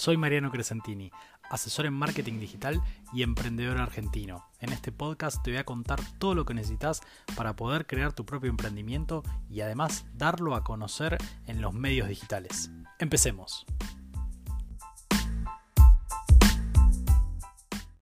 Soy Mariano Crescentini, asesor en marketing digital y emprendedor argentino. En este podcast te voy a contar todo lo que necesitas para poder crear tu propio emprendimiento y además darlo a conocer en los medios digitales. Empecemos.